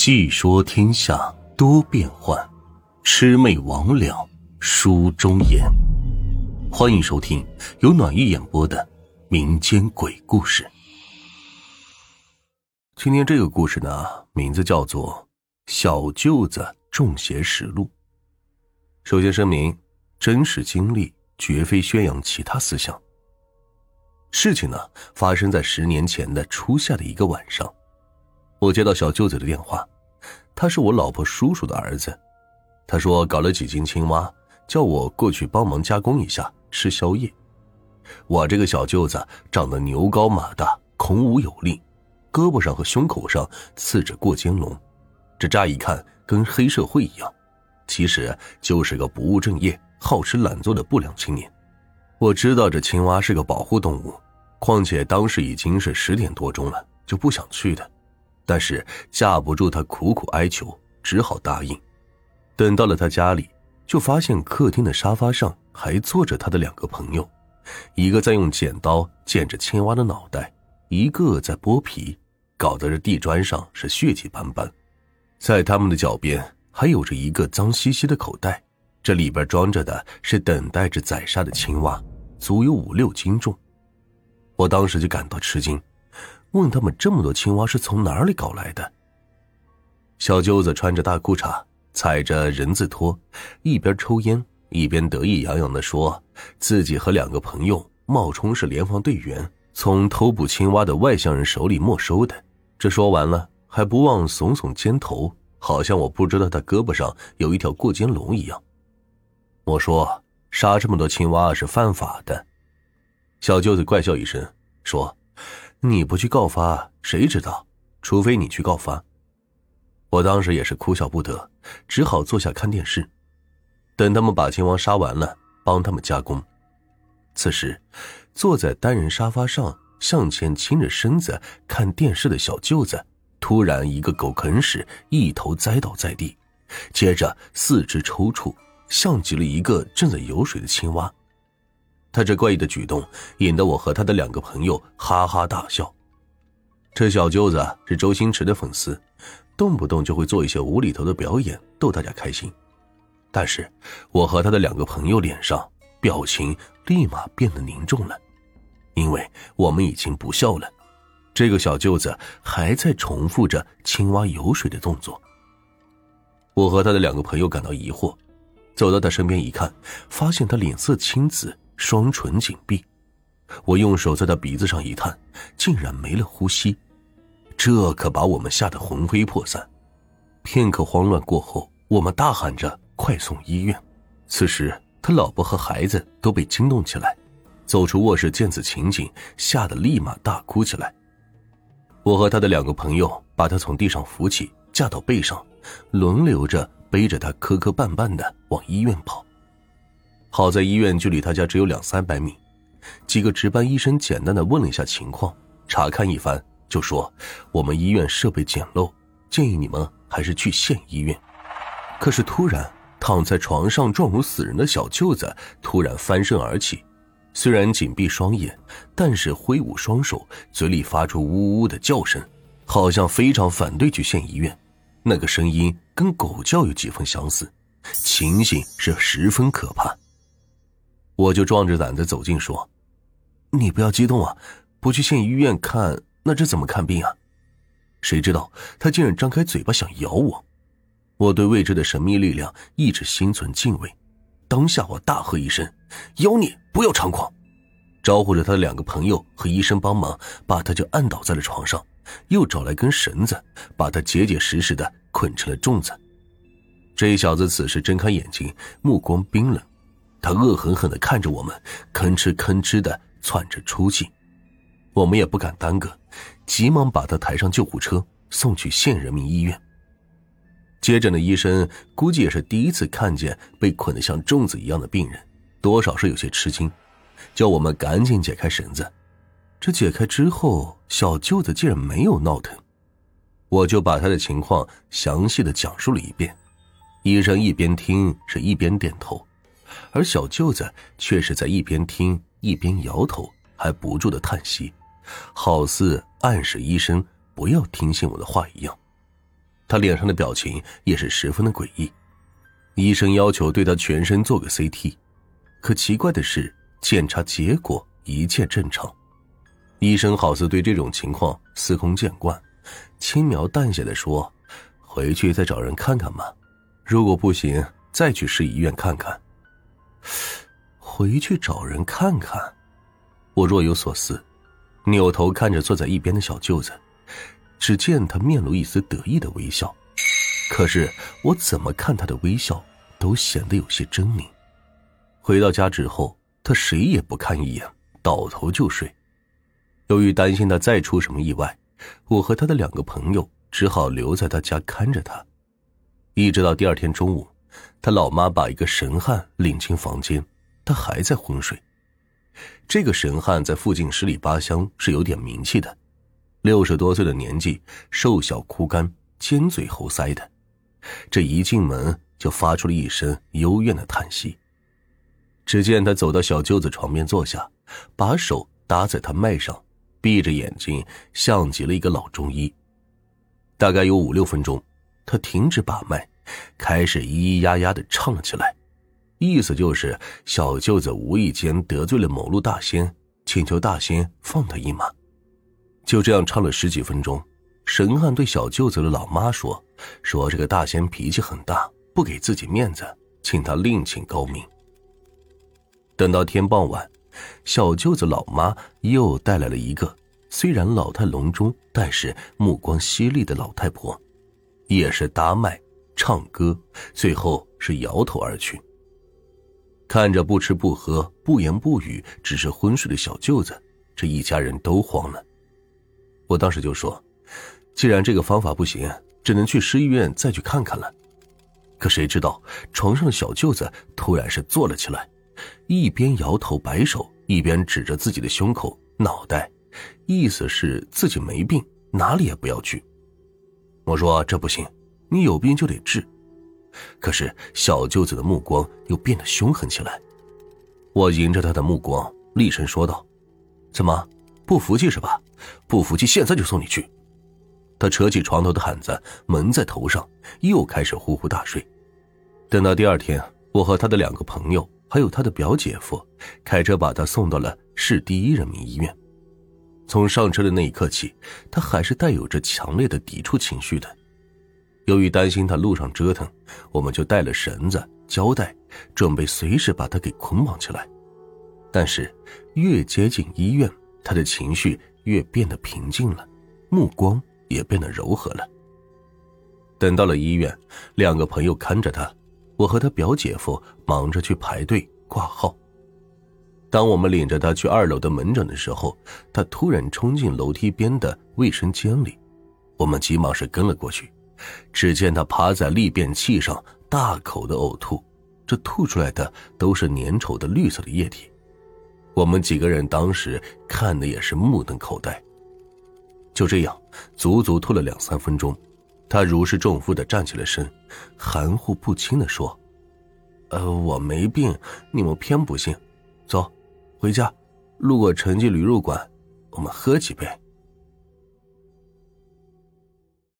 细说天下多变幻，魑魅魍魉书中言。欢迎收听由暖玉演播的民间鬼故事。今天这个故事呢，名字叫做《小舅子中邪实录》。首先声明，真实经历，绝非宣扬其他思想。事情呢，发生在十年前的初夏的一个晚上。我接到小舅子的电话，他是我老婆叔叔的儿子。他说搞了几斤青蛙，叫我过去帮忙加工一下吃宵夜。我这个小舅子长得牛高马大，孔武有力，胳膊上和胸口上刺着过肩龙，这乍一看跟黑社会一样，其实就是个不务正业、好吃懒做的不良青年。我知道这青蛙是个保护动物，况且当时已经是十点多钟了，就不想去的。但是架不住他苦苦哀求，只好答应。等到了他家里，就发现客厅的沙发上还坐着他的两个朋友，一个在用剪刀剪着青蛙的脑袋，一个在剥皮，搞得这地砖上是血迹斑斑。在他们的脚边还有着一个脏兮兮的口袋，这里边装着的是等待着宰杀的青蛙，足有五六斤重。我当时就感到吃惊。问他们这么多青蛙是从哪里搞来的？小舅子穿着大裤衩，踩着人字拖，一边抽烟一边得意洋洋的说：“自己和两个朋友冒充是联防队员，从偷捕青蛙的外乡人手里没收的。”这说完了，还不忘耸耸肩头，好像我不知道他胳膊上有一条过肩龙一样。我说：“杀这么多青蛙是犯法的。”小舅子怪笑一声说。你不去告发，谁知道？除非你去告发。我当时也是哭笑不得，只好坐下看电视，等他们把青蛙杀完了，帮他们加工。此时，坐在单人沙发上向前倾着身子看电视的小舅子，突然一个狗啃屎，一头栽倒在地，接着四肢抽搐，像极了一个正在游水的青蛙。他这怪异的举动引得我和他的两个朋友哈哈大笑。这小舅子是周星驰的粉丝，动不动就会做一些无厘头的表演逗大家开心。但是，我和他的两个朋友脸上表情立马变得凝重了，因为我们已经不笑了。这个小舅子还在重复着青蛙游水的动作。我和他的两个朋友感到疑惑，走到他身边一看，发现他脸色青紫。双唇紧闭，我用手在他鼻子上一探，竟然没了呼吸，这可把我们吓得魂飞魄散。片刻慌乱过后，我们大喊着“快送医院”。此时，他老婆和孩子都被惊动起来，走出卧室见此情景，吓得立马大哭起来。我和他的两个朋友把他从地上扶起，架到背上，轮流着背着他磕磕绊绊的往医院跑。好在医院距离他家只有两三百米，几个值班医生简单的问了一下情况，查看一番，就说我们医院设备简陋，建议你们还是去县医院。可是突然躺在床上状如死人的小舅子突然翻身而起，虽然紧闭双眼，但是挥舞双手，嘴里发出呜呜的叫声，好像非常反对去县医院。那个声音跟狗叫有几分相似，情形是十分可怕。我就壮着胆子走近说：“你不要激动啊，不去县医院看，那这怎么看病啊？”谁知道他竟然张开嘴巴想咬我。我对未知的神秘力量一直心存敬畏，当下我大喝一声：“妖孽，不要猖狂！”招呼着他的两个朋友和医生帮忙，把他就按倒在了床上，又找来根绳子，把他结结实实的捆成了粽子。这小子此时睁开眼睛，目光冰冷。他恶狠狠的看着我们，吭哧吭哧的喘着粗气，我们也不敢耽搁，急忙把他抬上救护车，送去县人民医院。接诊的医生估计也是第一次看见被捆得像粽子一样的病人，多少是有些吃惊，叫我们赶紧解开绳子。这解开之后，小舅子竟然没有闹腾，我就把他的情况详细的讲述了一遍，医生一边听是一边点头。而小舅子却是在一边听一边摇头，还不住的叹息，好似暗示医生不要听信我的话一样。他脸上的表情也是十分的诡异。医生要求对他全身做个 CT，可奇怪的是，检查结果一切正常。医生好似对这种情况司空见惯，轻描淡写的说：“回去再找人看看嘛，如果不行，再去市医院看看。”回去找人看看，我若有所思，扭头看着坐在一边的小舅子，只见他面露一丝得意的微笑，可是我怎么看他的微笑都显得有些狰狞。回到家之后，他谁也不看一眼，倒头就睡。由于担心他再出什么意外，我和他的两个朋友只好留在他家看着他，一直到第二天中午，他老妈把一个神汉领进房间。他还在昏睡。这个神汉在附近十里八乡是有点名气的，六十多岁的年纪，瘦小枯干，尖嘴猴腮的。这一进门就发出了一声幽怨的叹息。只见他走到小舅子床边坐下，把手搭在他脉上，闭着眼睛，像极了一个老中医。大概有五六分钟，他停止把脉，开始咿咿呀呀的唱了起来。意思就是小舅子无意间得罪了某路大仙，请求大仙放他一马。就这样唱了十几分钟，神汉对小舅子的老妈说：“说这个大仙脾气很大，不给自己面子，请他另请高明。”等到天傍晚，小舅子老妈又带来了一个虽然老态龙钟，但是目光犀利的老太婆，也是搭脉、唱歌，最后是摇头而去。看着不吃不喝、不言不语、只是昏睡的小舅子，这一家人都慌了。我当时就说：“既然这个方法不行，只能去市医院再去看看了。”可谁知道床上的小舅子突然是坐了起来，一边摇头摆手，一边指着自己的胸口、脑袋，意思是自己没病，哪里也不要去。我说：“这不行，你有病就得治。”可是小舅子的目光又变得凶狠起来，我迎着他的目光，厉声说道：“怎么不服气是吧？不服气，现在就送你去。”他扯起床头的毯子蒙在头上，又开始呼呼大睡。等到第二天，我和他的两个朋友，还有他的表姐夫，开车把他送到了市第一人民医院。从上车的那一刻起，他还是带有着强烈的抵触情绪的。由于担心他路上折腾，我们就带了绳子、胶带，准备随时把他给捆绑起来。但是越接近医院，他的情绪越变得平静了，目光也变得柔和了。等到了医院，两个朋友看着他，我和他表姐夫忙着去排队挂号。当我们领着他去二楼的门诊的时候，他突然冲进楼梯边的卫生间里，我们急忙是跟了过去。只见他趴在立便器上，大口的呕吐，这吐出来的都是粘稠的绿色的液体。我们几个人当时看的也是目瞪口呆。就这样，足足吐了两三分钟，他如释重负的站起了身，含糊不清的说：“呃，我没病，你们偏不信。走，回家，路过陈记旅入馆，我们喝几杯。”